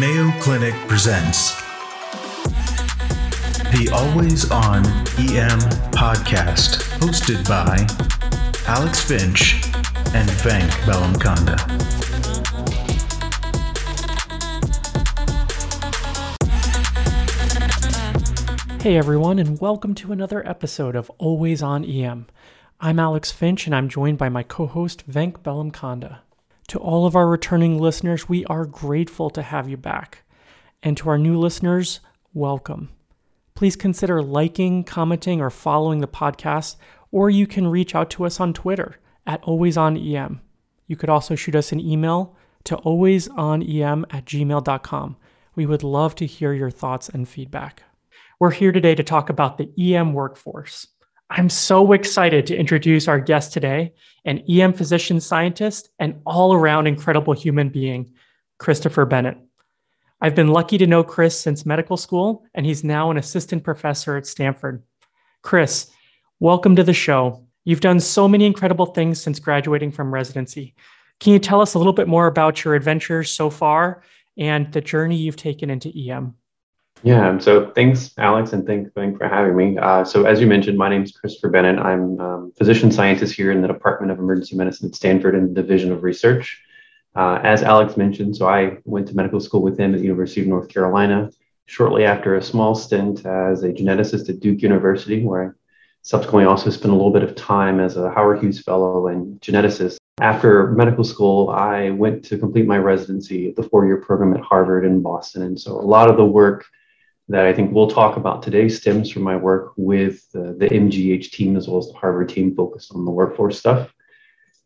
Mayo Clinic presents the Always On EM podcast, hosted by Alex Finch and Venk Bellamkonda. Hey everyone, and welcome to another episode of Always On EM. I'm Alex Finch, and I'm joined by my co host, Venk Bellamkonda. To all of our returning listeners, we are grateful to have you back. And to our new listeners, welcome. Please consider liking, commenting, or following the podcast, or you can reach out to us on Twitter at alwaysonem. You could also shoot us an email to alwaysonem at gmail.com. We would love to hear your thoughts and feedback. We're here today to talk about the EM workforce. I'm so excited to introduce our guest today, an EM physician scientist and all around incredible human being, Christopher Bennett. I've been lucky to know Chris since medical school, and he's now an assistant professor at Stanford. Chris, welcome to the show. You've done so many incredible things since graduating from residency. Can you tell us a little bit more about your adventures so far and the journey you've taken into EM? Yeah, so thanks, Alex, and thank, thanks for having me. Uh, so, as you mentioned, my name is Christopher Bennett. I'm um, physician scientist here in the Department of Emergency Medicine at Stanford in the Division of Research. Uh, as Alex mentioned, so I went to medical school with him at the University of North Carolina shortly after a small stint as a geneticist at Duke University, where I subsequently also spent a little bit of time as a Howard Hughes Fellow and geneticist. After medical school, I went to complete my residency at the four year program at Harvard in Boston. And so a lot of the work that I think we'll talk about today stems from my work with uh, the MGH team as well as the Harvard team focused on the workforce stuff.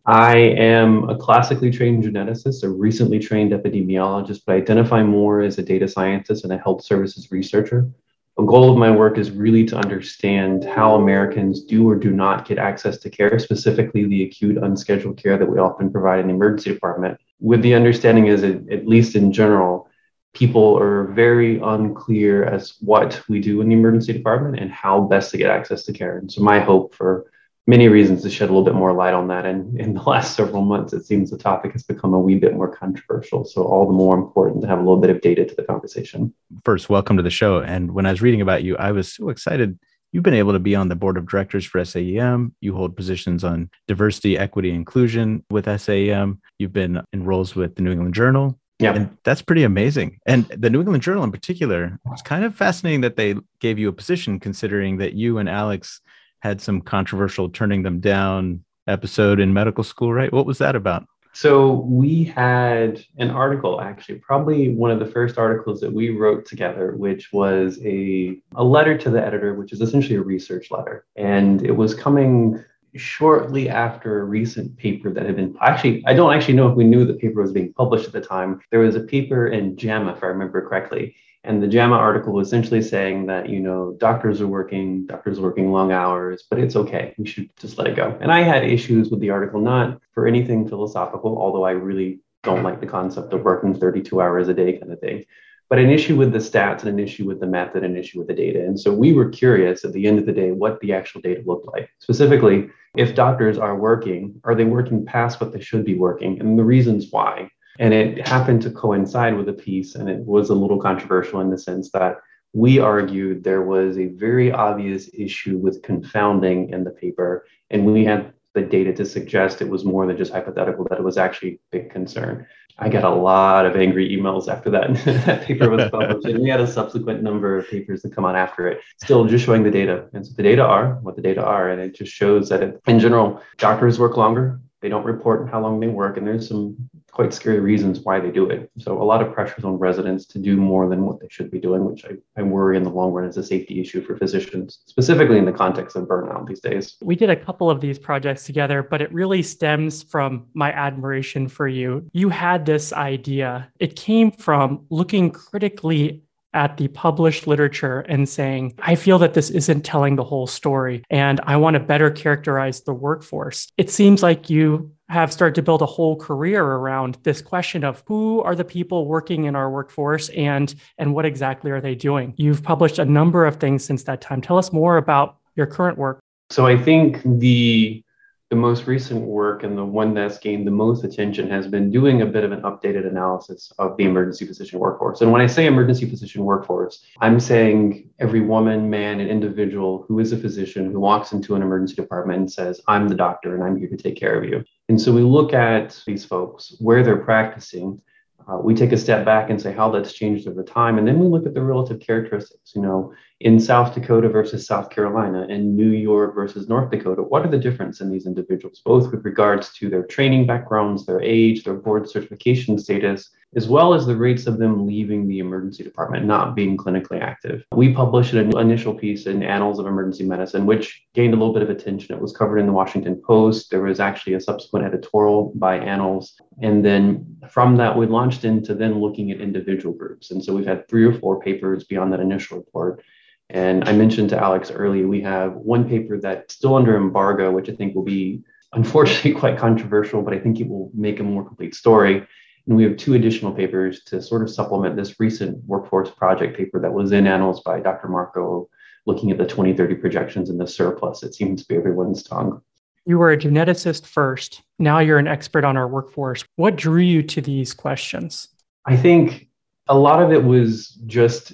I am a classically trained geneticist, a recently trained epidemiologist, but I identify more as a data scientist and a health services researcher. A goal of my work is really to understand how Americans do or do not get access to care, specifically the acute unscheduled care that we often provide in the emergency department, with the understanding is, at least in general, people are very unclear as what we do in the emergency department and how best to get access to care. And so my hope for many reasons to shed a little bit more light on that. And in the last several months, it seems the topic has become a wee bit more controversial. So all the more important to have a little bit of data to the conversation. First, welcome to the show. And when I was reading about you, I was so excited. You've been able to be on the board of directors for SAEM. You hold positions on diversity, equity, inclusion with SAEM. You've been in roles with the New England Journal. Yeah. And that's pretty amazing. And the New England Journal in particular, it's kind of fascinating that they gave you a position considering that you and Alex had some controversial turning them down episode in medical school, right? What was that about? So we had an article, actually, probably one of the first articles that we wrote together, which was a, a letter to the editor, which is essentially a research letter. And it was coming shortly after a recent paper that had been actually, I don't actually know if we knew the paper was being published at the time. There was a paper in JAMA, if I remember correctly, and the JAMA article was essentially saying that, you know, doctors are working, doctors are working long hours, but it's okay. We should just let it go. And I had issues with the article, not for anything philosophical, although I really don't like the concept of working 32 hours a day kind of thing, but an issue with the stats and an issue with the method, an issue with the data. And so we were curious at the end of the day what the actual data looked like. Specifically, if doctors are working, are they working past what they should be working? And the reasons why. And it happened to coincide with a piece, and it was a little controversial in the sense that we argued there was a very obvious issue with confounding in the paper, and we had the data to suggest it was more than just hypothetical, that it was actually a big concern. I got a lot of angry emails after that, that paper was published, and we had a subsequent number of papers that come on after it, still just showing the data. And so the data are what the data are, and it just shows that it, in general, doctors work longer, they don't report how long they work, and there's some quite scary reasons why they do it. So a lot of pressures on residents to do more than what they should be doing, which I, I worry in the long run is a safety issue for physicians, specifically in the context of burnout these days. We did a couple of these projects together, but it really stems from my admiration for you. You had this idea. It came from looking critically at the published literature and saying, I feel that this isn't telling the whole story and I want to better characterize the workforce. It seems like you have started to build a whole career around this question of who are the people working in our workforce and and what exactly are they doing. You've published a number of things since that time. Tell us more about your current work. So I think the the most recent work and the one that's gained the most attention has been doing a bit of an updated analysis of the emergency physician workforce. And when I say emergency physician workforce, I'm saying every woman, man, and individual who is a physician who walks into an emergency department and says, I'm the doctor and I'm here to take care of you. And so we look at these folks, where they're practicing, uh, we take a step back and say how that's changed over time. And then we look at the relative characteristics, you know, in South Dakota versus South Carolina, in New York versus North Dakota. What are the difference in these individuals, both with regards to their training backgrounds, their age, their board certification status, as well as the rates of them leaving the emergency department, not being clinically active. We published an initial piece in Annals of Emergency Medicine, which gained a little bit of attention. It was covered in the Washington Post. There was actually a subsequent editorial by Annals. And then from that, we launched into then looking at individual groups. And so we've had three or four papers beyond that initial report. And I mentioned to Alex earlier, we have one paper that's still under embargo, which I think will be unfortunately quite controversial, but I think it will make a more complete story. And we have two additional papers to sort of supplement this recent workforce project paper that was in Annals by Dr. Marco, looking at the 2030 projections and the surplus. It seems to be everyone's tongue. You were a geneticist first. Now you're an expert on our workforce. What drew you to these questions? I think a lot of it was just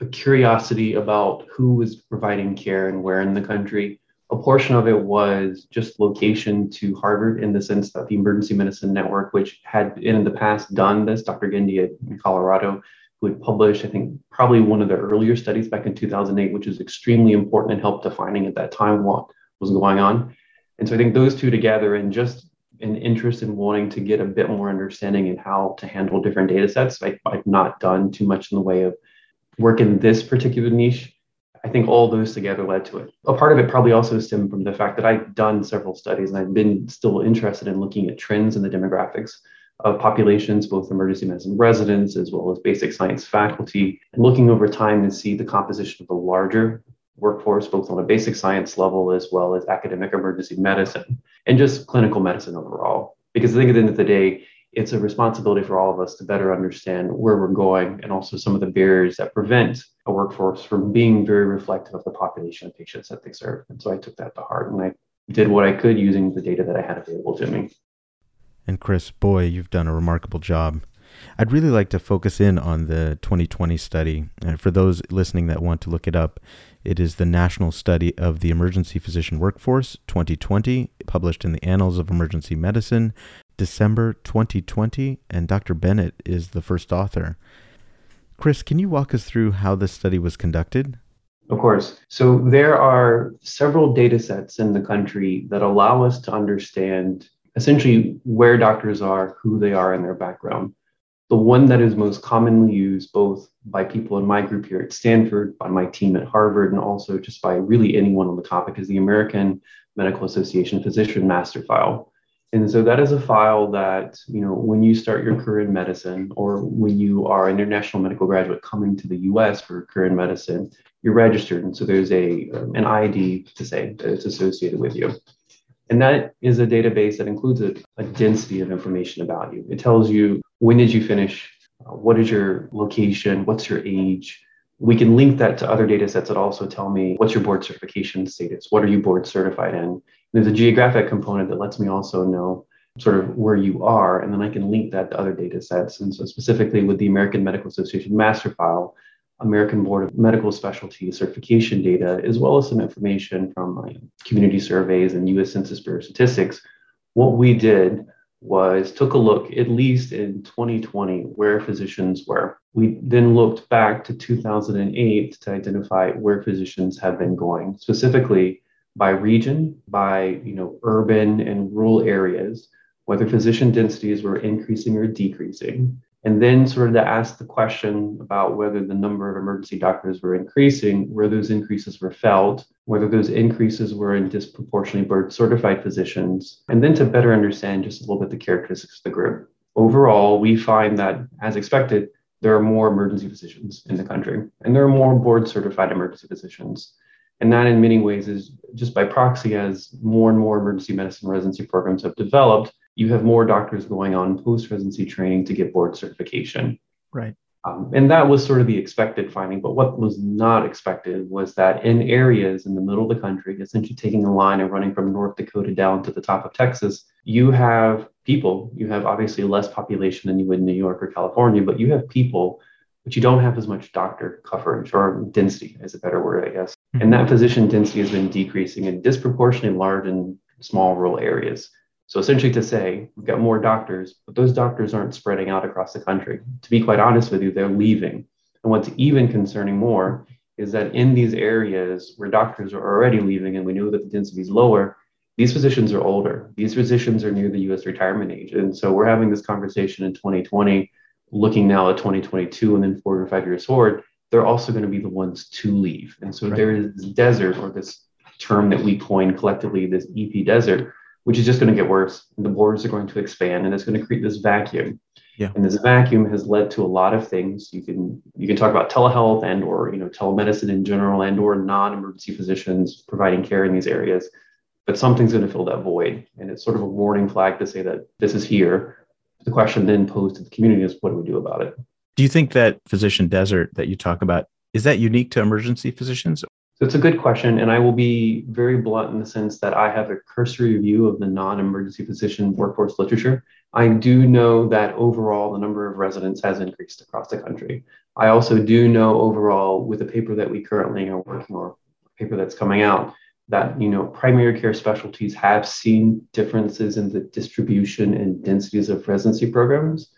a curiosity about who was providing care and where in the country a portion of it was just location to Harvard in the sense that the Emergency Medicine Network, which had in the past done this, Dr. Ginde in Colorado, who had published, I think, probably one of the earlier studies back in 2008, which is extremely important and helped defining at that time what was going on. And so I think those two together and just an interest in wanting to get a bit more understanding in how to handle different data sets. I, I've not done too much in the way of work in this particular niche I think all those together led to it. A part of it probably also stemmed from the fact that I've done several studies and I've been still interested in looking at trends in the demographics of populations, both emergency medicine residents as well as basic science faculty, and looking over time to see the composition of the larger workforce, both on a basic science level as well as academic emergency medicine and just clinical medicine overall. Because I think at the end of the day, it's a responsibility for all of us to better understand where we're going and also some of the barriers that prevent a workforce from being very reflective of the population of patients that they serve. And so I took that to heart and I did what I could using the data that I had available to me. And Chris, boy, you've done a remarkable job. I'd really like to focus in on the 2020 study. And for those listening that want to look it up, it is the National Study of the Emergency Physician Workforce 2020, published in the Annals of Emergency Medicine, December 2020, and Dr. Bennett is the first author. Chris, can you walk us through how this study was conducted? Of course. So there are several data sets in the country that allow us to understand essentially where doctors are, who they are, and their background. The one that is most commonly used both by people in my group here at Stanford, by my team at Harvard, and also just by really anyone on the topic is the American Medical Association Physician Master File. And so that is a file that, you know, when you start your career in medicine or when you are an international medical graduate coming to the US for career in medicine, you're registered. And so there's a um, an ID to say that it's associated with you. And that is a database that includes a, a density of information about you. It tells you when did you finish, uh, what is your location, what's your age, we can link that to other data sets that also tell me what's your board certification status what are you board certified in there's a geographic component that lets me also know sort of where you are, and then I can link that to other data sets. And so specifically with the American Medical Association master file, American Board of Medical Specialty certification data, as well as some information from community surveys and US Census Bureau statistics, what we did was took a look at least in 2020 where physicians were. We then looked back to 2008 to identify where physicians have been going, specifically by region, by you know urban and rural areas, whether physician densities were increasing or decreasing, and then sort of to ask the question about whether the number of emergency doctors were increasing, where those increases were felt, whether those increases were in disproportionately board certified physicians, and then to better understand just a little bit the characteristics of the group. Overall, we find that, as expected, there are more emergency physicians in the country, and there are more board certified emergency physicians. And that, in many ways, is just by proxy, as more and more emergency medicine residency programs have developed, you have more doctors going on post residency training to get board certification. Right. Um, and that was sort of the expected finding. But what was not expected was that in areas in the middle of the country, essentially taking a line and running from North Dakota down to the top of Texas, you have people, you have obviously less population than you would in New York or California, but you have people, but you don't have as much doctor coverage or density is a better word, I guess. Mm-hmm. And that physician density has been decreasing in disproportionately large and small rural areas. So essentially to say, we've got more doctors, but those doctors aren't spreading out across the country. To be quite honest with you, they're leaving. And what's even concerning more is that in these areas where doctors are already leaving and we know that the density is lower, these physicians are older. These physicians are near the US retirement age. And so we're having this conversation in 2020, looking now at 2022 and then four or five years forward, they're also going to be the ones to leave. And so right. there is this desert or this term that we coined collectively, this EP desert, which is just going to get worse. The borders are going to expand and it's going to create this vacuum. Yeah. And this vacuum has led to a lot of things. You can you can talk about telehealth and or you know telemedicine in general and or non-emergency physicians providing care in these areas. But something's going to fill that void. And it's sort of a warning flag to say that this is here. The question then posed to the community is what do we do about it? Do you think that physician desert that you talk about is that unique to emergency physicians so it's a good question, and I will be very blunt in the sense that I have a cursory view of the non-emergency physician workforce literature. I do know that overall the number of residents has increased across the country. I also do know overall with the paper that we currently are working on, paper that's coming out, that you know primary care specialties have seen differences in the distribution and densities of residency programs.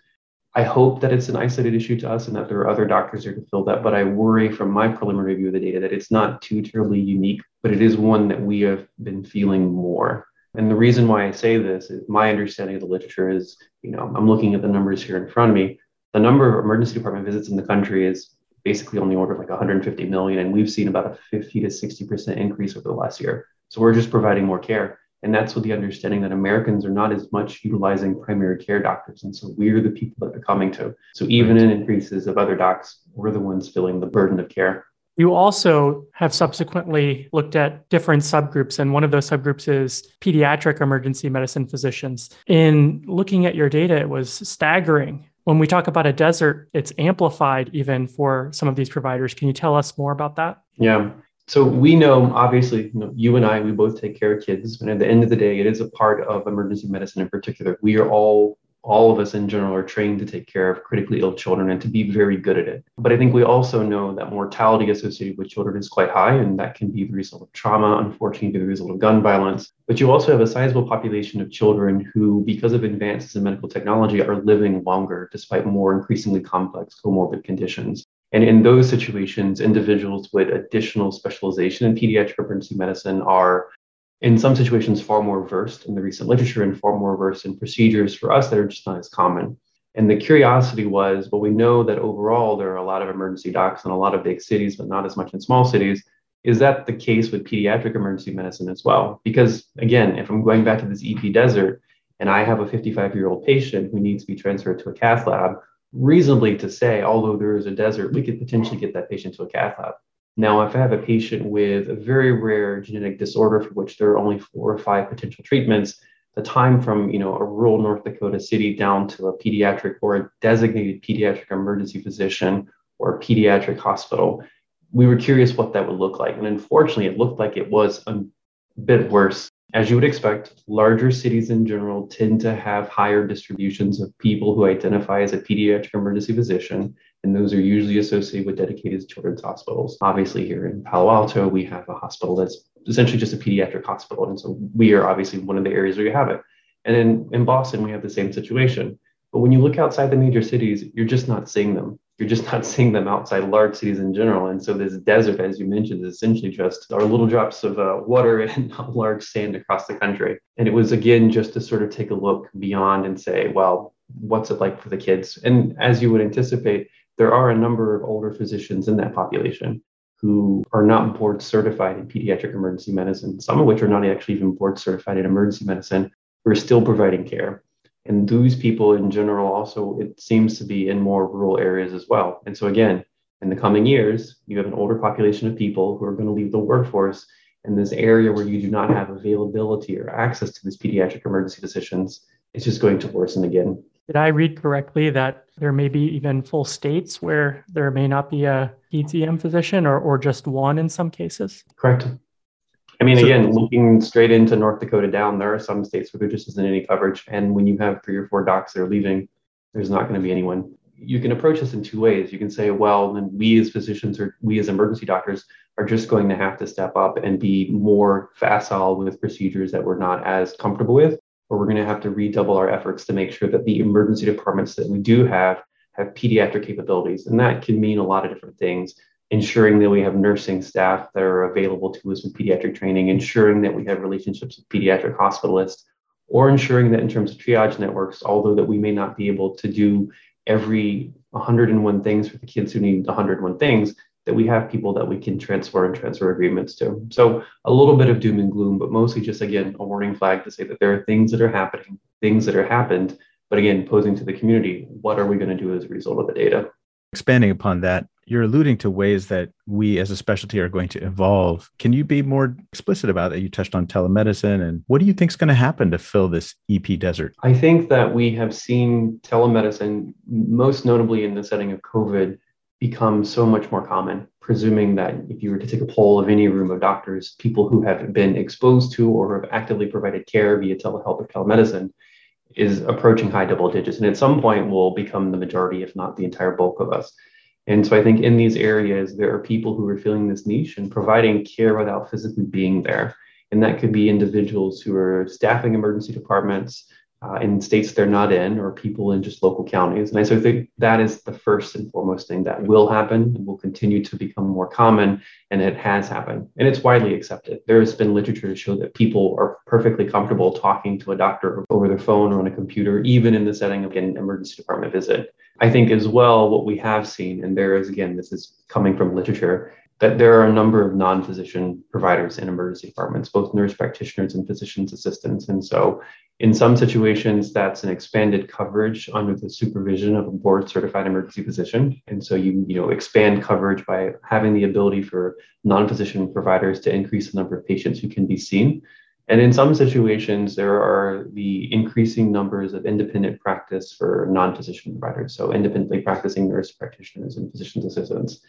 I hope that it's an isolated issue to us and that there are other doctors there to fill that. But I worry from my preliminary review of the data that it's not too terribly unique, but it is one that we have been feeling more. And the reason why I say this is my understanding of the literature is, you know, I'm looking at the numbers here in front of me. The number of emergency department visits in the country is basically on the order of like 150 million. And we've seen about a 50 to 60% increase over the last year. So we're just providing more care. And that's with the understanding that Americans are not as much utilizing primary care doctors. And so we're the people that they're coming to. So even in increases of other docs, we're the ones feeling the burden of care. You also have subsequently looked at different subgroups, and one of those subgroups is pediatric emergency medicine physicians. In looking at your data, it was staggering. When we talk about a desert, it's amplified even for some of these providers. Can you tell us more about that? Yeah so we know obviously you, know, you, and i we both take care of kids and at the end of the day it is a part of emergency medicine in particular we are all all of us in general are trained to take care of critically ill children and to be very good at it. But i think we also know that mortality associated with children is quite high and that can be the result of trauma unfortunately the result of gun violence. But you also have a sizable population of children who because of advances in medical technology are living longer despite more increasingly complex comorbid conditions. And in those situations, individuals with additional specialization in pediatric emergency medicine are, in some situations, far more versed in the recent literature and far more versed in procedures for us that are just not as common. And the curiosity was well, we know that overall there are a lot of emergency docs in a lot of big cities, but not as much in small cities. Is that the case with pediatric emergency medicine as well? Because again, if I'm going back to this EP desert and I have a 55 year old patient who needs to be transferred to a cath lab, reasonably to say, although there is a desert, we could potentially get that patient to a cath lab. Now, if I have a patient with a very rare genetic disorder for which there are only four or five potential treatments, the time from you know a rural North Dakota city down to a pediatric or a designated pediatric emergency physician or a pediatric hospital, we were curious what that would look like. And unfortunately, it looked like it was a bit worse as you would expect, larger cities in general tend to have higher distributions of people who identify as a pediatric emergency physician, and those are usually associated with dedicated children's hospitals. Obviously, here in Palo Alto, we have a hospital that's essentially just a pediatric hospital, and so we are obviously one of the areas where you have it. And in, in Boston, we have the same situation. But when you look outside the major cities, you're just not seeing them you're just not seeing them outside large cities in general. And so this desert, as you mentioned, is essentially just our little drops of uh, water and large sand across the country. And it was again just to sort of take a look beyond and say, well, what's it like for the kids? And as you would anticipate, there are a number of older physicians in that population who are not board certified in pediatric emergency medicine, some of which are not actually even board certified in emergency medicine, who are still providing care. And those people in general also, it seems to be in more rural areas as well. And so, again, in the coming years, you have an older population of people who are going to leave the workforce in this area where you do not have availability or access to these pediatric emergency physicians. It's just going to worsen again. Did I read correctly that there may be even full states where there may not be a PEM physician or, or just one in some cases? Correct. I mean, So- again, looking straight into North Dakota down, there are some states where there just isn't any coverage. And when you have three or four docs that are leaving, there's not going to be anyone. You can approach this in two ways. You can say, well, then we as physicians or we as emergency doctors are just going to have to step up and be more facile with procedures that we're not as comfortable with, or we're going to have to redouble our efforts to make sure that the emergency departments that we do have have pediatric capabilities. And that can mean a lot of different things ensuring that we have nursing staff that are available to us with pediatric training, ensuring that we have relationships with pediatric hospitalists, or ensuring that in terms of triage networks, although that we may not be able to do every 101 things for the kids who need 101 things, that we have people that we can transfer and transfer agreements to. So a little bit of doom and gloom, but mostly just again a warning flag to say that there are things that are happening, things that are happened, but again posing to the community, what are we going to do as a result of the data? Expanding upon that, you're alluding to ways that we as a specialty are going to evolve. Can you be more explicit about that? You touched on telemedicine, and what do you think is going to happen to fill this EP desert? I think that we have seen telemedicine, most notably in the setting of COVID, become so much more common. Presuming that if you were to take a poll of any room of doctors, people who have been exposed to or have actively provided care via telehealth or telemedicine is approaching high double digits. And at some point will become the majority, if not the entire bulk of us. And so I think in these areas, there are people who are filling this niche and providing care without physically being there. And that could be individuals who are staffing emergency departments uh, in states they're not in, or people in just local counties. And I so think that is the first and foremost thing that will happen and will continue to become more common. And it has happened. And it's widely accepted. There has been literature to show that people are perfectly comfortable talking to a doctor over their phone or on a computer, even in the setting of an emergency department visit. I think as well, what we have seen, and there is again, this is coming from literature, that there are a number of non physician providers in emergency departments, both nurse practitioners and physician's assistants. And so, in some situations, that's an expanded coverage under the supervision of a board certified emergency physician. And so, you, you know, expand coverage by having the ability for non physician providers to increase the number of patients who can be seen. And in some situations, there are the increasing numbers of independent practice for non physician providers. So, independently practicing nurse practitioners and physician's assistants.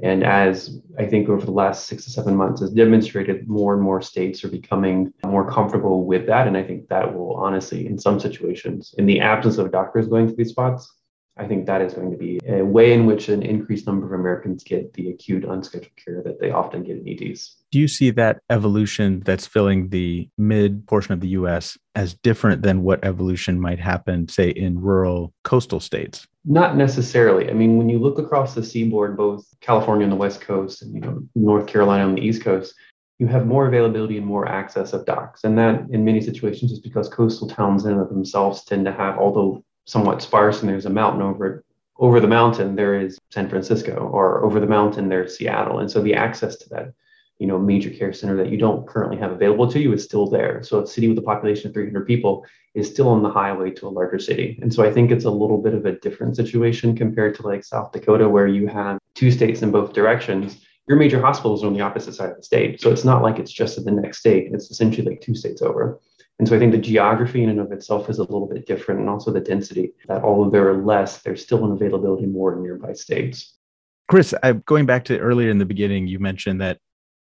And as I think over the last six to seven months has demonstrated, more and more states are becoming more comfortable with that. And I think that will honestly, in some situations, in the absence of doctors going to these spots, I think that is going to be a way in which an increased number of Americans get the acute unscheduled care that they often get in EDs. Do you see that evolution that's filling the mid portion of the US as different than what evolution might happen, say, in rural coastal states? Not necessarily. I mean, when you look across the seaboard, both California on the West Coast and you know North Carolina on the East Coast, you have more availability and more access of docs. And that in many situations is because coastal towns in and of themselves tend to have, although somewhat sparse and there's a mountain over it, over the mountain there is San Francisco, or over the mountain there's Seattle. And so the access to that, you know, major care center that you don't currently have available to you is still there. So a city with a population of 300 people is still on the highway to a larger city. And so I think it's a little bit of a different situation compared to like South Dakota, where you have two states in both directions. Your major hospitals are on the opposite side of the state. So it's not like it's just in the next state. It's essentially like two states over. And so I think the geography in and of itself is a little bit different, and also the density that although there are less, there's still an availability more in nearby states. Chris, I, going back to earlier in the beginning, you mentioned that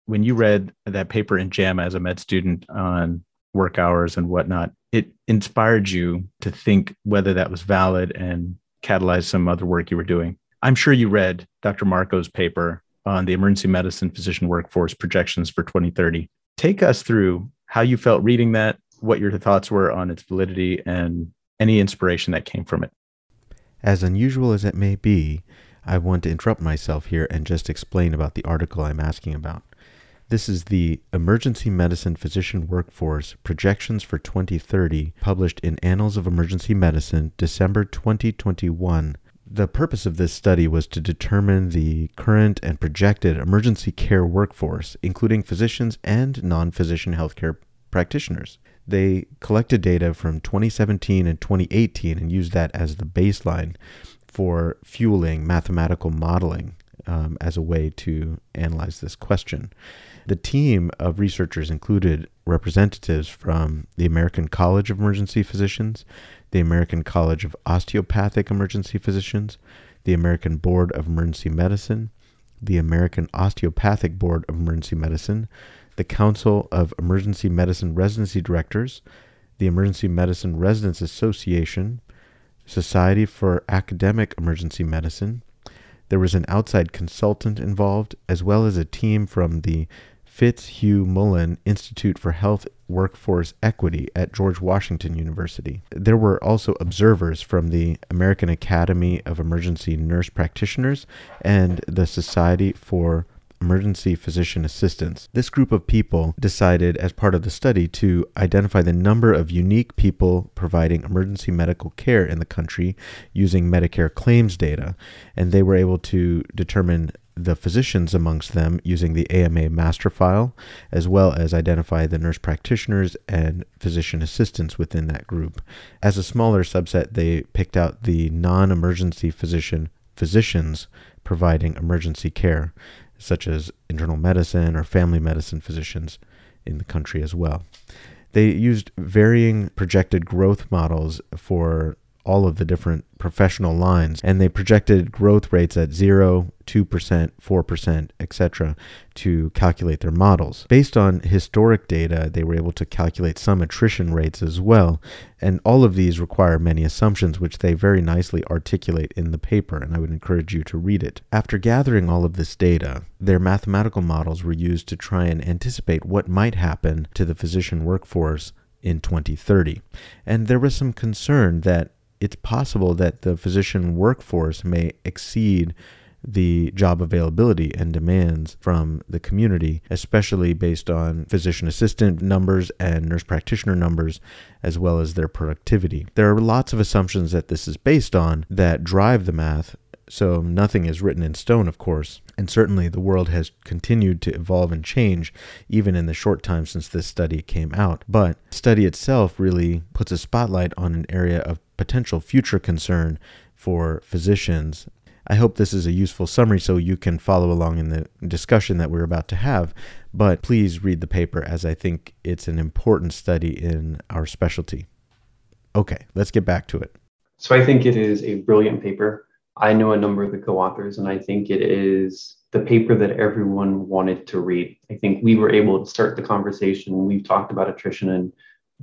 when you read that paper in JAMA as a med student on work hours and whatnot, it inspired you to think whether that was valid and catalyzed some other work you were doing. I'm sure you read Dr. Marco's paper on the emergency medicine physician workforce projections for 2030. Take us through how you felt reading that, what your thoughts were on its validity, and any inspiration that came from it. As unusual as it may be, I want to interrupt myself here and just explain about the article I'm asking about. This is the Emergency Medicine Physician Workforce Projections for 2030, published in Annals of Emergency Medicine, December 2021. The purpose of this study was to determine the current and projected emergency care workforce, including physicians and non physician healthcare practitioners. They collected data from 2017 and 2018 and used that as the baseline for fueling mathematical modeling um, as a way to analyze this question. The team of researchers included representatives from the American College of Emergency Physicians, the American College of Osteopathic Emergency Physicians, the American Board of Emergency Medicine, the American Osteopathic Board of Emergency Medicine, the Council of Emergency Medicine Residency Directors, the Emergency Medicine Residents Association, Society for Academic Emergency Medicine. There was an outside consultant involved, as well as a team from the Fitzhugh Mullan Institute for Health Workforce Equity at George Washington University. There were also observers from the American Academy of Emergency Nurse Practitioners and the Society for emergency physician assistants. This group of people decided, as part of the study, to identify the number of unique people providing emergency medical care in the country using Medicare claims data, and they were able to determine the physicians amongst them using the AMA master file, as well as identify the nurse practitioners and physician assistants within that group. As a smaller subset, they picked out the non emergency physician physicians providing emergency care such as internal medicine or family medicine physicians in the country as well. They used varying projected growth models for all of the different professional lines and they projected growth rates at 0 2% 4% etc to calculate their models. Based on historic data they were able to calculate some attrition rates as well and all of these require many assumptions which they very nicely articulate in the paper and i would encourage you to read it. After gathering all of this data their mathematical models were used to try and anticipate what might happen to the physician workforce in 2030 and there was some concern that it's possible that the physician workforce may exceed the job availability and demands from the community, especially based on physician assistant numbers and nurse practitioner numbers, as well as their productivity. There are lots of assumptions that this is based on that drive the math, so nothing is written in stone, of course. And certainly the world has continued to evolve and change even in the short time since this study came out. But the study itself really puts a spotlight on an area of potential future concern for physicians. I hope this is a useful summary so you can follow along in the discussion that we're about to have, but please read the paper as I think it's an important study in our specialty. Okay, let's get back to it. So I think it is a brilliant paper. I know a number of the co authors, and I think it is the paper that everyone wanted to read. I think we were able to start the conversation. We've talked about attrition and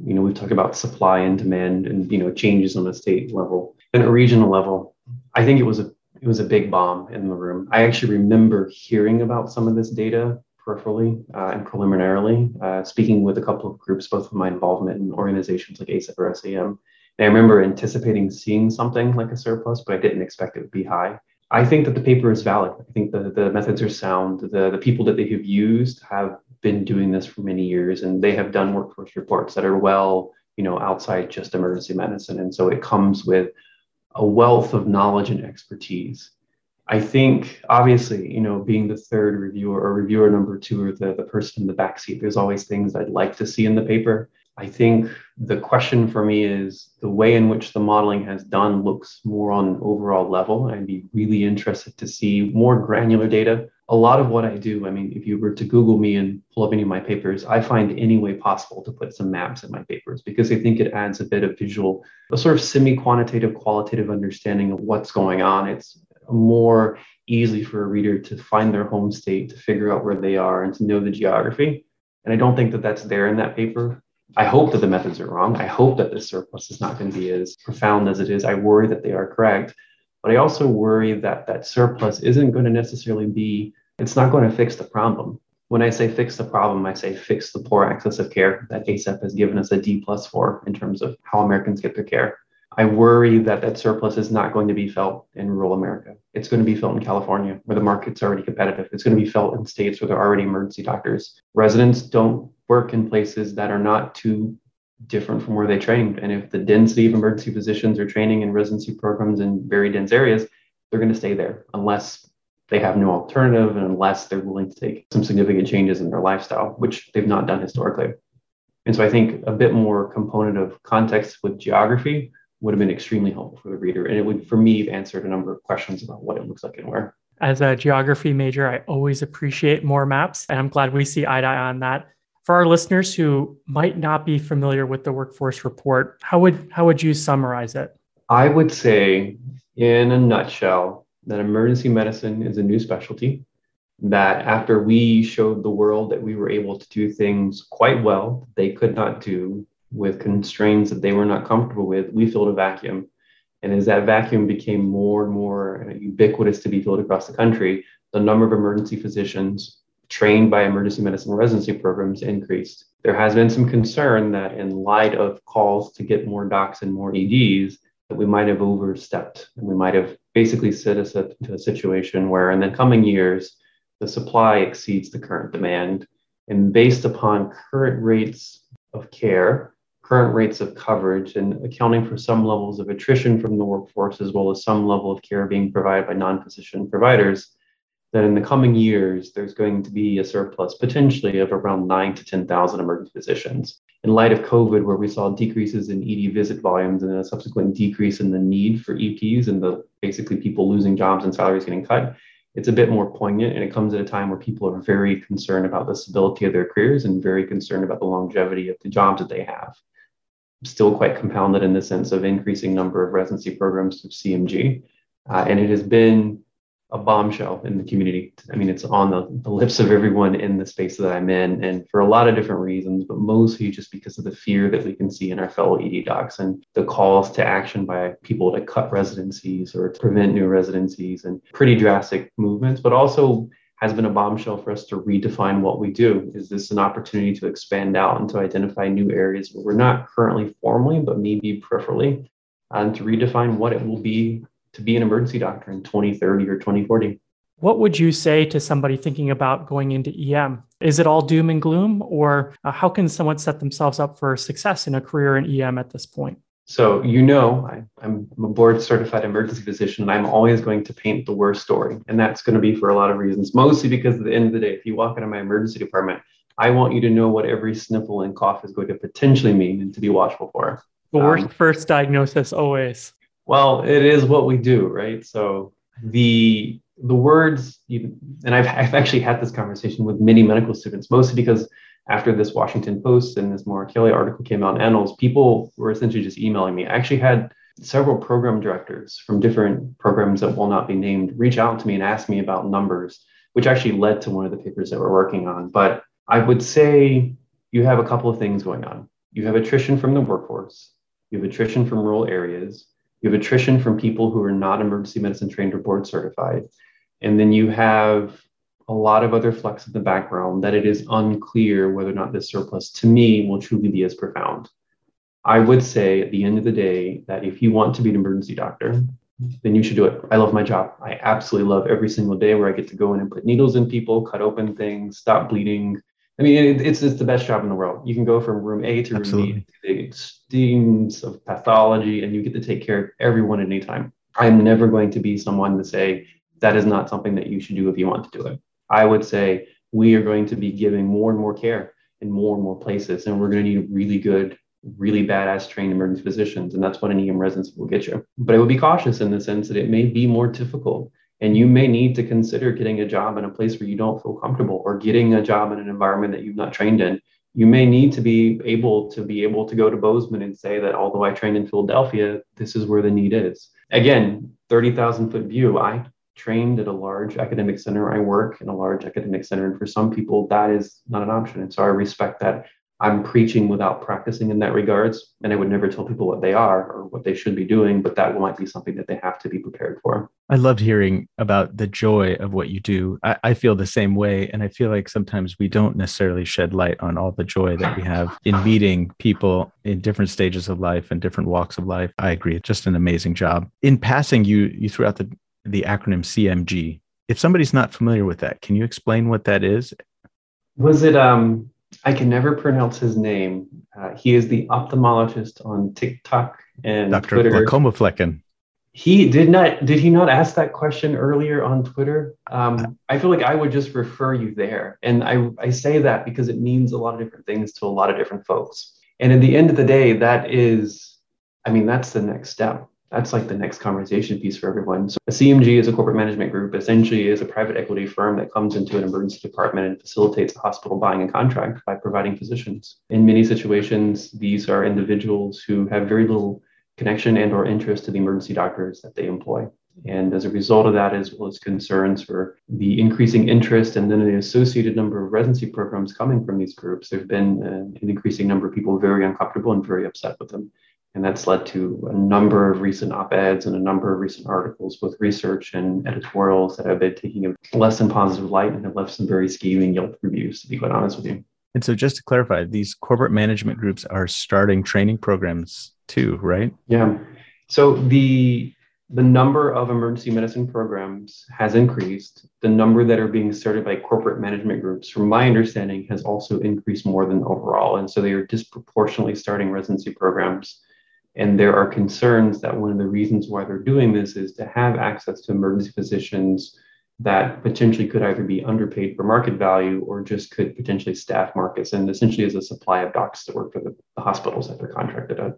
you know, we've talked about supply and demand and, you know, changes on a state level and a regional level. I think it was a it was a big bomb in the room. I actually remember hearing about some of this data peripherally uh, and preliminarily, uh, speaking with a couple of groups, both of my involvement in organizations like ACEP or SAEM. And I remember anticipating seeing something like a surplus, but I didn't expect it would be high. I think that the paper is valid. I think the, the methods are sound. The, the people that they have used have been doing this for many years and they have done workforce reports that are well you know outside just emergency medicine. And so it comes with a wealth of knowledge and expertise. I think obviously you know being the third reviewer or reviewer number two or the, the person in the back seat there's always things i'd like to see in the paper. I think the question for me is the way in which the modeling has done looks more on an overall level. I'd be really interested to see more granular data a lot of what I do, I mean, if you were to Google me and pull up any of my papers, I find any way possible to put some maps in my papers because I think it adds a bit of visual, a sort of semi quantitative, qualitative understanding of what's going on. It's more easy for a reader to find their home state, to figure out where they are, and to know the geography. And I don't think that that's there in that paper. I hope that the methods are wrong. I hope that this surplus is not going to be as profound as it is. I worry that they are correct. But I also worry that that surplus isn't going to necessarily be, it's not going to fix the problem. When I say fix the problem, I say fix the poor access of care that ACEP has given us a D plus for in terms of how Americans get their care. I worry that that surplus is not going to be felt in rural America. It's going to be felt in California, where the market's already competitive. It's going to be felt in states where there are already emergency doctors. Residents don't work in places that are not too different from where they trained. And if the density of emergency physicians are training in residency programs in very dense areas, they're going to stay there unless they have no alternative and unless they're willing to take some significant changes in their lifestyle, which they've not done historically. And so I think a bit more component of context with geography would have been extremely helpful for the reader. And it would, for me, have answered a number of questions about what it looks like and where. As a geography major, I always appreciate more maps. And I'm glad we see eye to eye on that. For our listeners who might not be familiar with the workforce report, how would how would you summarize it? I would say, in a nutshell, that emergency medicine is a new specialty. That after we showed the world that we were able to do things quite well, they could not do with constraints that they were not comfortable with, we filled a vacuum. And as that vacuum became more and more ubiquitous to be filled across the country, the number of emergency physicians trained by emergency medicine residency programs increased. There has been some concern that in light of calls to get more docs and more EDs, that we might have overstepped and we might have basically set us up into a situation where in the coming years, the supply exceeds the current demand. And based upon current rates of care, current rates of coverage and accounting for some levels of attrition from the workforce as well as some level of care being provided by non-physician providers that in the coming years there's going to be a surplus potentially of around 9 to 10,000 emergency physicians in light of covid where we saw decreases in ed visit volumes and a subsequent decrease in the need for eps and the basically people losing jobs and salaries getting cut it's a bit more poignant and it comes at a time where people are very concerned about the stability of their careers and very concerned about the longevity of the jobs that they have still quite compounded in the sense of increasing number of residency programs through CMG. Uh, and it has been a bombshell in the community. I mean, it's on the, the lips of everyone in the space that I'm in, and for a lot of different reasons, but mostly just because of the fear that we can see in our fellow ED docs and the calls to action by people to cut residencies or to prevent new residencies and pretty drastic movements, but also has been a bombshell for us to redefine what we do. Is this an opportunity to expand out and to identify new areas where we're not currently formally, but maybe peripherally, and to redefine what it will be to be an emergency doctor in 2030 or 2040? What would you say to somebody thinking about going into EM? Is it all doom and gloom, or uh, how can someone set themselves up for success in a career in EM at this point? So, you know, I, am a board certified emergency physician, and I'm always going to paint the worst story. And that's going to be for a lot of reasons, mostly because at the end of the day, if you walk into my emergency department, I want you to know what every sniffle and cough is going to potentially mean and to be watchful for. The worst um, first diagnosis always. Well, it is what we do, right? So the the words, and I've, I've actually had this conversation with many medical students, mostly because after this Washington Post and this Maura Kelly article came out in Annals, people were essentially just emailing me. I actually had several program directors from different programs that will not be named reach out to me and ask me about numbers, which actually led to one of the papers that we're working on. But I would say you have a couple of things going on. You have attrition from the workforce, you have attrition from rural areas, you have attrition from people who are not emergency medicine trained or board certified. And then you have a lot of other flux in the background that it is unclear whether or not this surplus to me will truly be as profound. I would say at the end of the day that if you want to be an emergency doctor, then you should do it. I love my job. I absolutely love every single day where I get to go in and put needles in people, cut open things, stop bleeding. I mean, it's, it's the best job in the world. You can go from room A to absolutely. room B to the extremes of pathology, and you get to take care of everyone at any time. I'm never going to be someone to say that is not something that you should do if you want to do it. I would say we are going to be giving more and more care in more and more places, and we're going to need really good, really badass trained emergency physicians, and that's what an EM residency will get you. But I would be cautious in the sense that it may be more difficult, and you may need to consider getting a job in a place where you don't feel comfortable, or getting a job in an environment that you've not trained in. You may need to be able to be able to go to Bozeman and say that although I trained in Philadelphia, this is where the need is. Again, 30,000 foot view. I trained at a large academic center. I work in a large academic center. And for some people, that is not an option. And so I respect that I'm preaching without practicing in that regards. And I would never tell people what they are or what they should be doing, but that might be something that they have to be prepared for. I loved hearing about the joy of what you do. I, I, feel the same way. And I feel like sometimes we don't necessarily shed light on all the joy that we have in meeting people in different stages of life and different walks of life. I agree. It's just an amazing job. In passing, you you threw out the the acronym CMG. If somebody's not familiar with that, can you explain what that is? Was it, um, I can never pronounce his name. Uh, he is the ophthalmologist on TikTok and Dr. Twitter. Glaucomflecken. He did not, did he not ask that question earlier on Twitter? Um, I feel like I would just refer you there. And I, I say that because it means a lot of different things to a lot of different folks. And at the end of the day, that is, I mean, that's the next step that's like the next conversation piece for everyone. So a CMG is a corporate management group, essentially is a private equity firm that comes into an emergency department and facilitates a hospital buying a contract by providing physicians. In many situations, these are individuals who have very little connection and or interest to the emergency doctors that they employ. And as a result of that, as well as concerns for the increasing interest and then the associated number of residency programs coming from these groups, there have been an increasing number of people very uncomfortable and very upset with them. And that's led to a number of recent op eds and a number of recent articles both research and editorials that have been taking a less than positive light and have left some very scathing Yelp reviews, to be quite honest with you. And so, just to clarify, these corporate management groups are starting training programs too, right? Yeah. So, the the number of emergency medicine programs has increased. The number that are being started by corporate management groups, from my understanding, has also increased more than overall. And so they are disproportionately starting residency programs and there are concerns that one of the reasons why they're doing this is to have access to emergency physicians that potentially could either be underpaid for market value or just could potentially staff markets and essentially as a supply of docs to work for the, the hospitals that they're contracted at.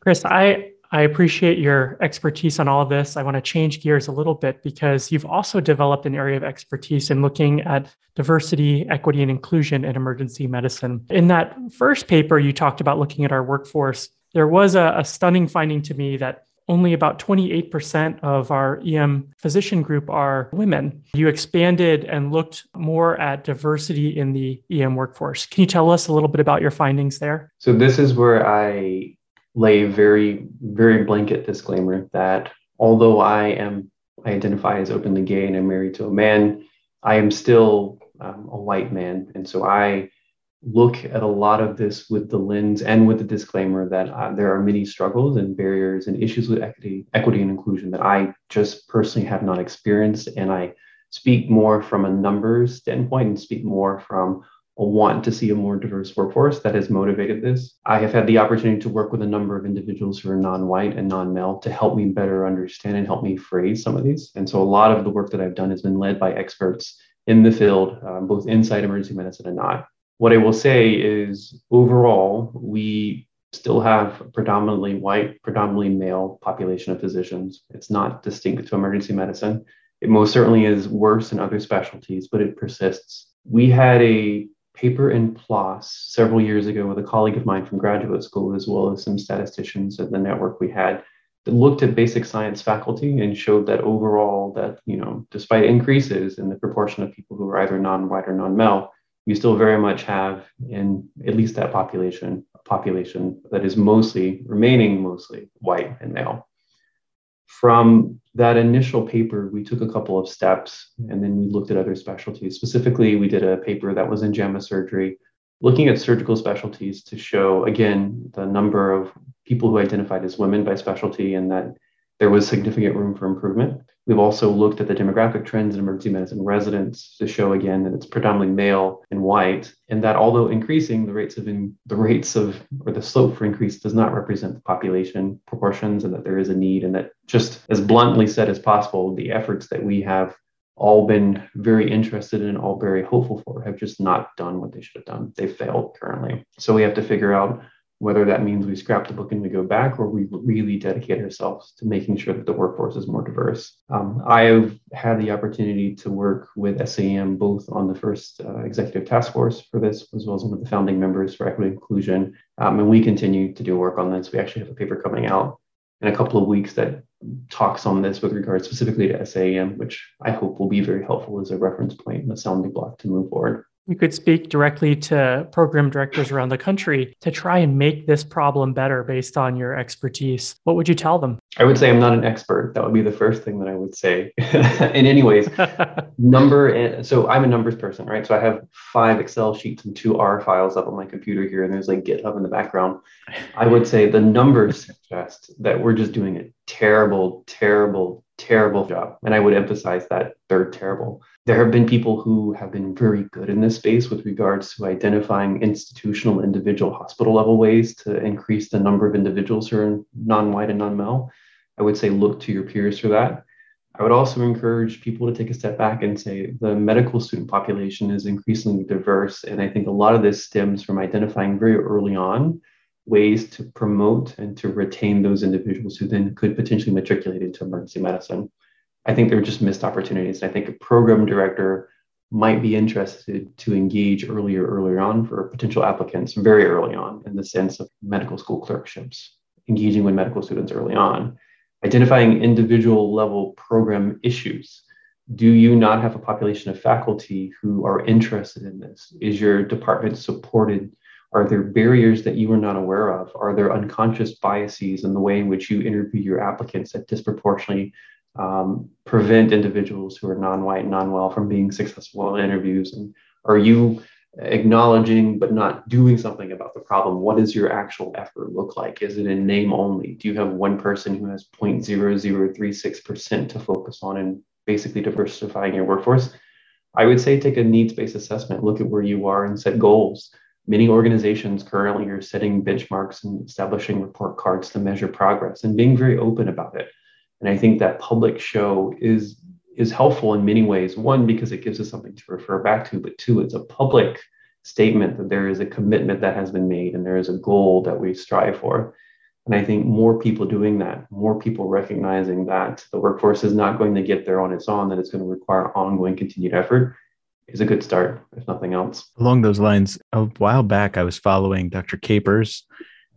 Chris, I, I appreciate your expertise on all of this. I want to change gears a little bit because you've also developed an area of expertise in looking at diversity, equity, and inclusion in emergency medicine. In that first paper, you talked about looking at our workforce there was a, a stunning finding to me that only about 28% of our EM physician group are women. You expanded and looked more at diversity in the EM workforce. Can you tell us a little bit about your findings there? So, this is where I lay very, very blanket disclaimer that although I am, I identify as openly gay and I'm married to a man, I am still um, a white man. And so I look at a lot of this with the lens and with the disclaimer that uh, there are many struggles and barriers and issues with equity, equity and inclusion that I just personally have not experienced. And I speak more from a numbers standpoint and speak more from a want to see a more diverse workforce that has motivated this. I have had the opportunity to work with a number of individuals who are non-white and non-male to help me better understand and help me phrase some of these. And so a lot of the work that I've done has been led by experts in the field, um, both inside emergency medicine and not. What I will say is overall, we still have a predominantly white, predominantly male population of physicians. It's not distinct to emergency medicine. It most certainly is worse in other specialties, but it persists. We had a paper in PLOS several years ago with a colleague of mine from graduate school, as well as some statisticians at the network we had that looked at basic science faculty and showed that overall that, you know, despite increases in the proportion of people who are either non-white or non-male, you still very much have in at least that population a population that is mostly remaining mostly white and male. From that initial paper we took a couple of steps and then we looked at other specialties. Specifically we did a paper that was in JAMA surgery looking at surgical specialties to show again the number of people who identified as women by specialty and that there was significant room for improvement We've also looked at the demographic trends in emergency medicine residents to show again that it's predominantly male and white, and that although increasing, the rates of in, the rates of or the slope for increase does not represent the population proportions, and that there is a need, and that just as bluntly said as possible, the efforts that we have all been very interested in, all very hopeful for, have just not done what they should have done. They've failed currently. So we have to figure out whether that means we scrap the book and we go back or we really dedicate ourselves to making sure that the workforce is more diverse. Um, I've had the opportunity to work with SAEM both on the first uh, executive task force for this, as well as one of the founding members for equity inclusion. Um, and we continue to do work on this. We actually have a paper coming out in a couple of weeks that talks on this with regard specifically to SAEM, which I hope will be very helpful as a reference point and a sounding block to move forward you could speak directly to program directors around the country to try and make this problem better based on your expertise, what would you tell them? I would say I'm not an expert. That would be the first thing that I would say. in any ways, number. So I'm a numbers person, right? So I have five Excel sheets and two R files up on my computer here, and there's like GitHub in the background. I would say the numbers suggest that we're just doing a terrible, terrible, terrible job. And I would emphasize that they're terrible. There have been people who have been very good in this space with regards to identifying institutional, individual, hospital level ways to increase the number of individuals who are non white and non male. I would say look to your peers for that. I would also encourage people to take a step back and say the medical student population is increasingly diverse. And I think a lot of this stems from identifying very early on ways to promote and to retain those individuals who then could potentially matriculate into emergency medicine. I think they're just missed opportunities. I think a program director might be interested to engage earlier, earlier on for potential applicants very early on in the sense of medical school clerkships, engaging with medical students early on, identifying individual level program issues. Do you not have a population of faculty who are interested in this? Is your department supported? Are there barriers that you are not aware of? Are there unconscious biases in the way in which you interview your applicants that disproportionately um, prevent individuals who are non-white, and non-well from being successful in interviews? And are you acknowledging but not doing something about the problem? What does your actual effort look like? Is it in name only? Do you have one person who has 0.0036% to focus on and basically diversifying your workforce? I would say take a needs-based assessment, look at where you are and set goals. Many organizations currently are setting benchmarks and establishing report cards to measure progress and being very open about it. And I think that public show is is helpful in many ways. One, because it gives us something to refer back to, but two, it's a public statement that there is a commitment that has been made and there is a goal that we strive for. And I think more people doing that, more people recognizing that the workforce is not going to get there on its own, that it's going to require ongoing continued effort, is a good start, if nothing else. Along those lines, a while back, I was following Dr. Capers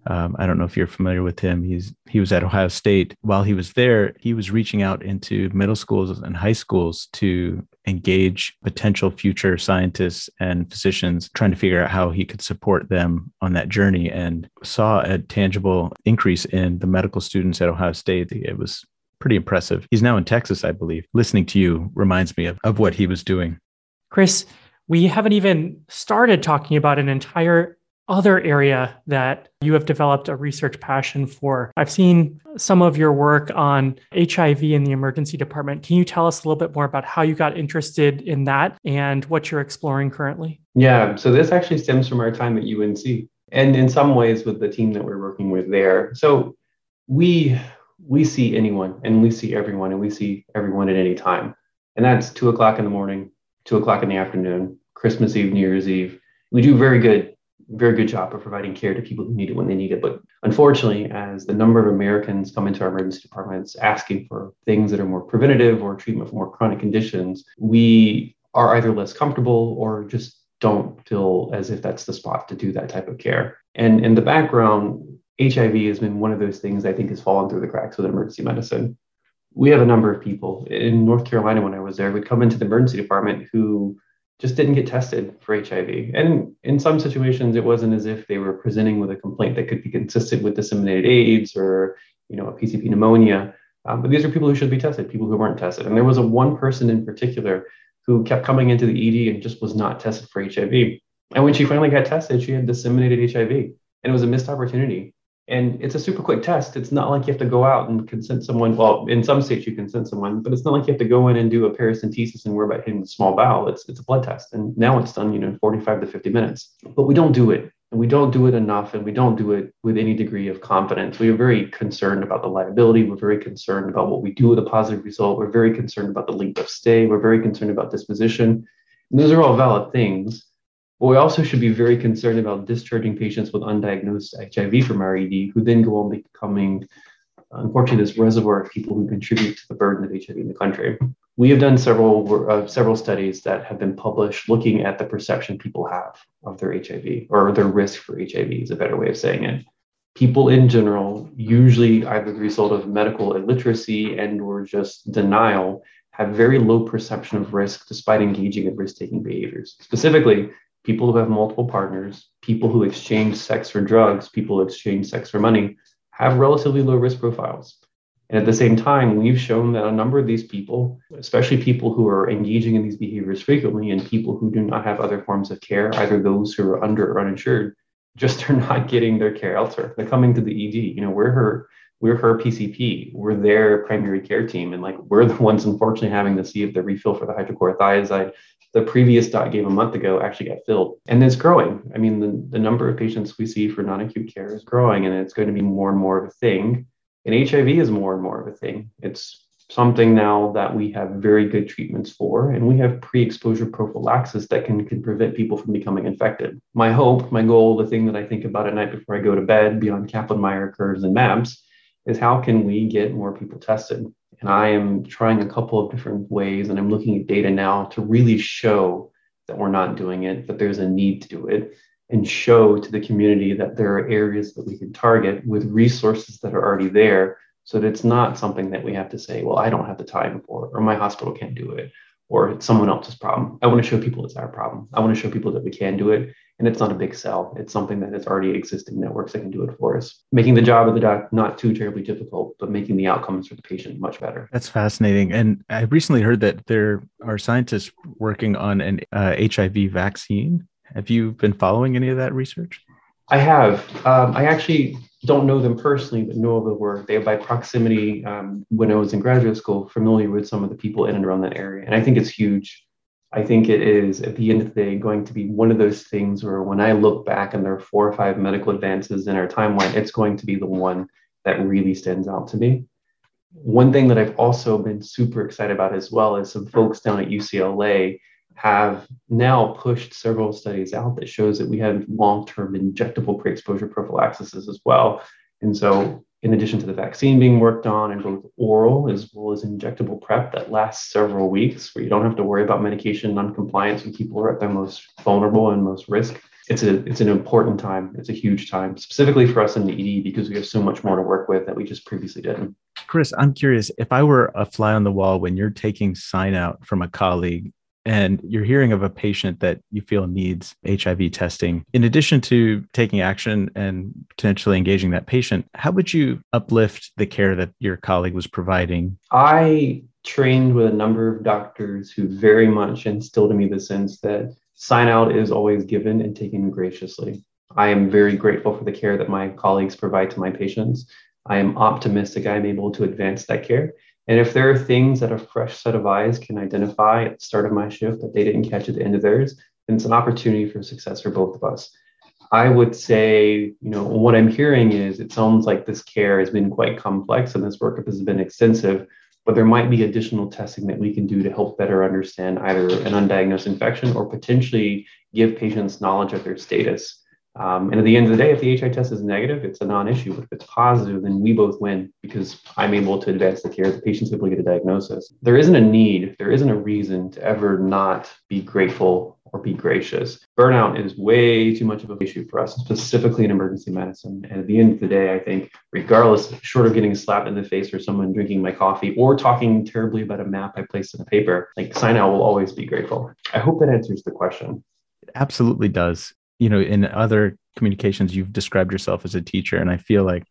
um, I don't know if you're familiar with him. He's he was at Ohio State. While he was there, he was reaching out into middle schools and high schools to engage potential future scientists and physicians, trying to figure out how he could support them on that journey, and saw a tangible increase in the medical students at Ohio State. It was pretty impressive. He's now in Texas, I believe. Listening to you reminds me of, of what he was doing. Chris, we haven't even started talking about an entire other area that you have developed a research passion for. I've seen some of your work on HIV in the emergency department. Can you tell us a little bit more about how you got interested in that and what you're exploring currently? Yeah, so this actually stems from our time at UNC and in some ways with the team that we're working with there. So we we see anyone and we see everyone and we see everyone at any time. And that's two o'clock in the morning, two o'clock in the afternoon, Christmas Eve, New Year's Eve. We do very good very good job of providing care to people who need it when they need it. But unfortunately, as the number of Americans come into our emergency departments asking for things that are more preventative or treatment for more chronic conditions, we are either less comfortable or just don't feel as if that's the spot to do that type of care. And in the background, HIV has been one of those things I think has fallen through the cracks with emergency medicine. We have a number of people in North Carolina when I was there would come into the emergency department who just didn't get tested for HIV. And in some situations, it wasn't as if they were presenting with a complaint that could be consistent with disseminated AIDS or, you know, a PCP pneumonia. Um, but these are people who should be tested, people who weren't tested. And there was a one person in particular who kept coming into the ED and just was not tested for HIV. And when she finally got tested, she had disseminated HIV, and it was a missed opportunity. And it's a super quick test. It's not like you have to go out and consent someone. Well, in some states you consent someone, but it's not like you have to go in and do a paracentesis and worry about hitting the small bowel. It's it's a blood test, and now it's done, you know, in 45 to 50 minutes. But we don't do it, and we don't do it enough, and we don't do it with any degree of confidence. We are very concerned about the liability. We're very concerned about what we do with a positive result. We're very concerned about the length of stay. We're very concerned about disposition. And those are all valid things. But we also should be very concerned about discharging patients with undiagnosed HIV from RED, who then go on becoming, unfortunately, this reservoir of people who contribute to the burden of HIV in the country. We have done several uh, several studies that have been published looking at the perception people have of their HIV or their risk for HIV is a better way of saying it. People in general, usually either the result of medical illiteracy and or just denial, have very low perception of risk despite engaging in risk-taking behaviors. Specifically, people who have multiple partners, people who exchange sex for drugs, people who exchange sex for money have relatively low risk profiles. And at the same time, we've shown that a number of these people, especially people who are engaging in these behaviors frequently and people who do not have other forms of care, either those who are under or uninsured, just are not getting their care elsewhere. They're coming to the ED. You know, we're her, we're her PCP. We're their primary care team. And like we're the ones unfortunately having to see if the refill for the hydrochlorothiazide the previous dot game a month ago actually got filled. And it's growing. I mean, the, the number of patients we see for non acute care is growing, and it's going to be more and more of a thing. And HIV is more and more of a thing. It's something now that we have very good treatments for, and we have pre exposure prophylaxis that can, can prevent people from becoming infected. My hope, my goal, the thing that I think about at night before I go to bed beyond Kaplan Meier curves and MAPS is how can we get more people tested? And I am trying a couple of different ways, and I'm looking at data now to really show that we're not doing it, that there's a need to do it, and show to the community that there are areas that we can target with resources that are already there so that it's not something that we have to say, well, I don't have the time for, or my hospital can't do it, or it's someone else's problem. I want to show people it's our problem. I want to show people that we can do it. And it's not a big sell. It's something that has already existing networks that can do it for us, making the job of the doc not too terribly difficult, but making the outcomes for the patient much better. That's fascinating. And I recently heard that there are scientists working on an uh, HIV vaccine. Have you been following any of that research? I have. Um, I actually don't know them personally, but know of the work. They, by proximity, um, when I was in graduate school, familiar with some of the people in and around that area. And I think it's huge. I think it is, at the end of the day, going to be one of those things where when I look back and there are four or five medical advances in our timeline, it's going to be the one that really stands out to me. One thing that I've also been super excited about as well is some folks down at UCLA have now pushed several studies out that shows that we have long-term injectable pre-exposure prophylaxis as well. And so in addition to the vaccine being worked on in both oral as well as injectable PrEP that lasts several weeks where you don't have to worry about medication noncompliance when people are at their most vulnerable and most risk. It's a it's an important time. It's a huge time, specifically for us in the ED because we have so much more to work with that we just previously didn't. Chris, I'm curious if I were a fly on the wall when you're taking sign out from a colleague and you're hearing of a patient that you feel needs HIV testing, in addition to taking action and potentially engaging that patient, how would you uplift the care that your colleague was providing? I trained with a number of doctors who very much instilled in me the sense that sign out is always given and taken graciously. I am very grateful for the care that my colleagues provide to my patients. I am optimistic I'm able to advance that care. And if there are things that a fresh set of eyes can identify at the start of my shift that they didn't catch at the end of theirs, then it's an opportunity for success for both of us. I would say, you know, what I'm hearing is it sounds like this care has been quite complex and this workup has been extensive, but there might be additional testing that we can do to help better understand either an undiagnosed infection or potentially give patients knowledge of their status. Um, and at the end of the day, if the HI test is negative, it's a non-issue. But if it's positive, then we both win because I'm able to advance the care. The patient's able to get a diagnosis. There isn't a need, there isn't a reason to ever not be grateful or be gracious. Burnout is way too much of an issue for us, specifically in emergency medicine. And at the end of the day, I think, regardless, short of getting slapped in the face for someone drinking my coffee or talking terribly about a map I placed in a paper, like sign out will always be grateful. I hope that answers the question. It absolutely does you know in other communications you've described yourself as a teacher and i feel like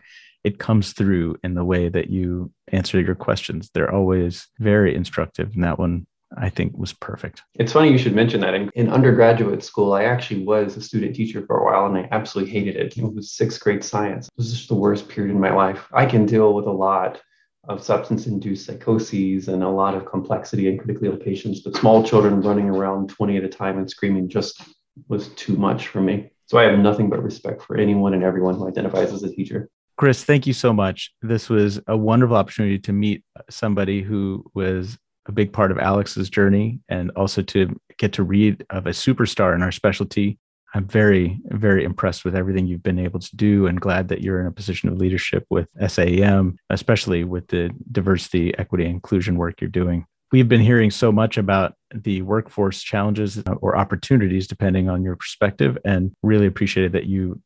it comes through in the way that you answer your questions they're always very instructive and that one I think was perfect. It's funny you should mention that. In, in, undergraduate school, I actually was a student teacher for a while and I absolutely hated it. It was sixth grade science. It was just the worst period in my life. I can deal with a lot of substance induced psychoses and a lot of complexity in critically ill patients, but small children running around 20 at a time and screaming just was too much for me. So I have nothing but respect for anyone and everyone who identifies as a teacher. Chris, thank you so much. This was a wonderful opportunity to meet somebody who was a big part of Alex's journey and also to get to read of a superstar in our specialty. I'm very, very impressed with everything you've been able to do and glad that you're in a position of leadership with SAEM, especially with the diversity, equity, inclusion work you're doing. We've been hearing so much about the workforce challenges uh, or opportunities, depending on your perspective, and really appreciated that you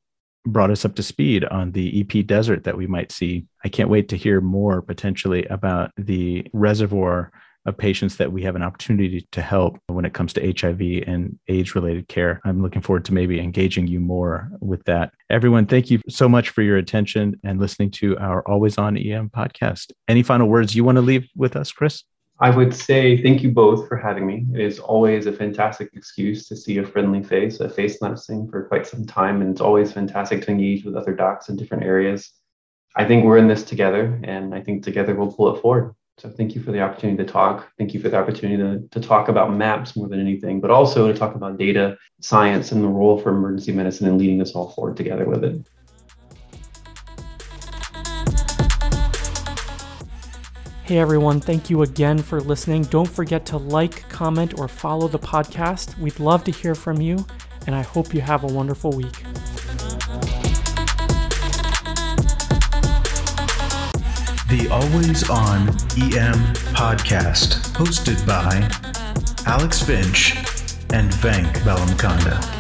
brought us up to speed on the EP desert that we might see. I can't wait to hear more potentially about the reservoir of patients that we have an opportunity to help when it comes to HIV and AIDS related care. I'm looking forward to maybe engaging you more with that. Everyone, thank you so much for your attention and listening to our Always On EM podcast. Any final words you want to leave with us, Chris? I would say thank you both for having me. It is always a fantastic excuse to see a friendly face, a face not seen for quite some time, and it's always fantastic to engage with other docs in different areas. I think we're in this together, and I think together we'll pull it forward. So thank you for the opportunity to talk. Thank you for the opportunity to, to talk about maps more than anything, but also to talk about data science and the role for emergency medicine and leading us all forward together with it. Hey everyone, thank you again for listening. Don't forget to like, comment, or follow the podcast. We'd love to hear from you, and I hope you have a wonderful week. The Always On EM podcast, hosted by Alex Finch and Venk Bellamkonda.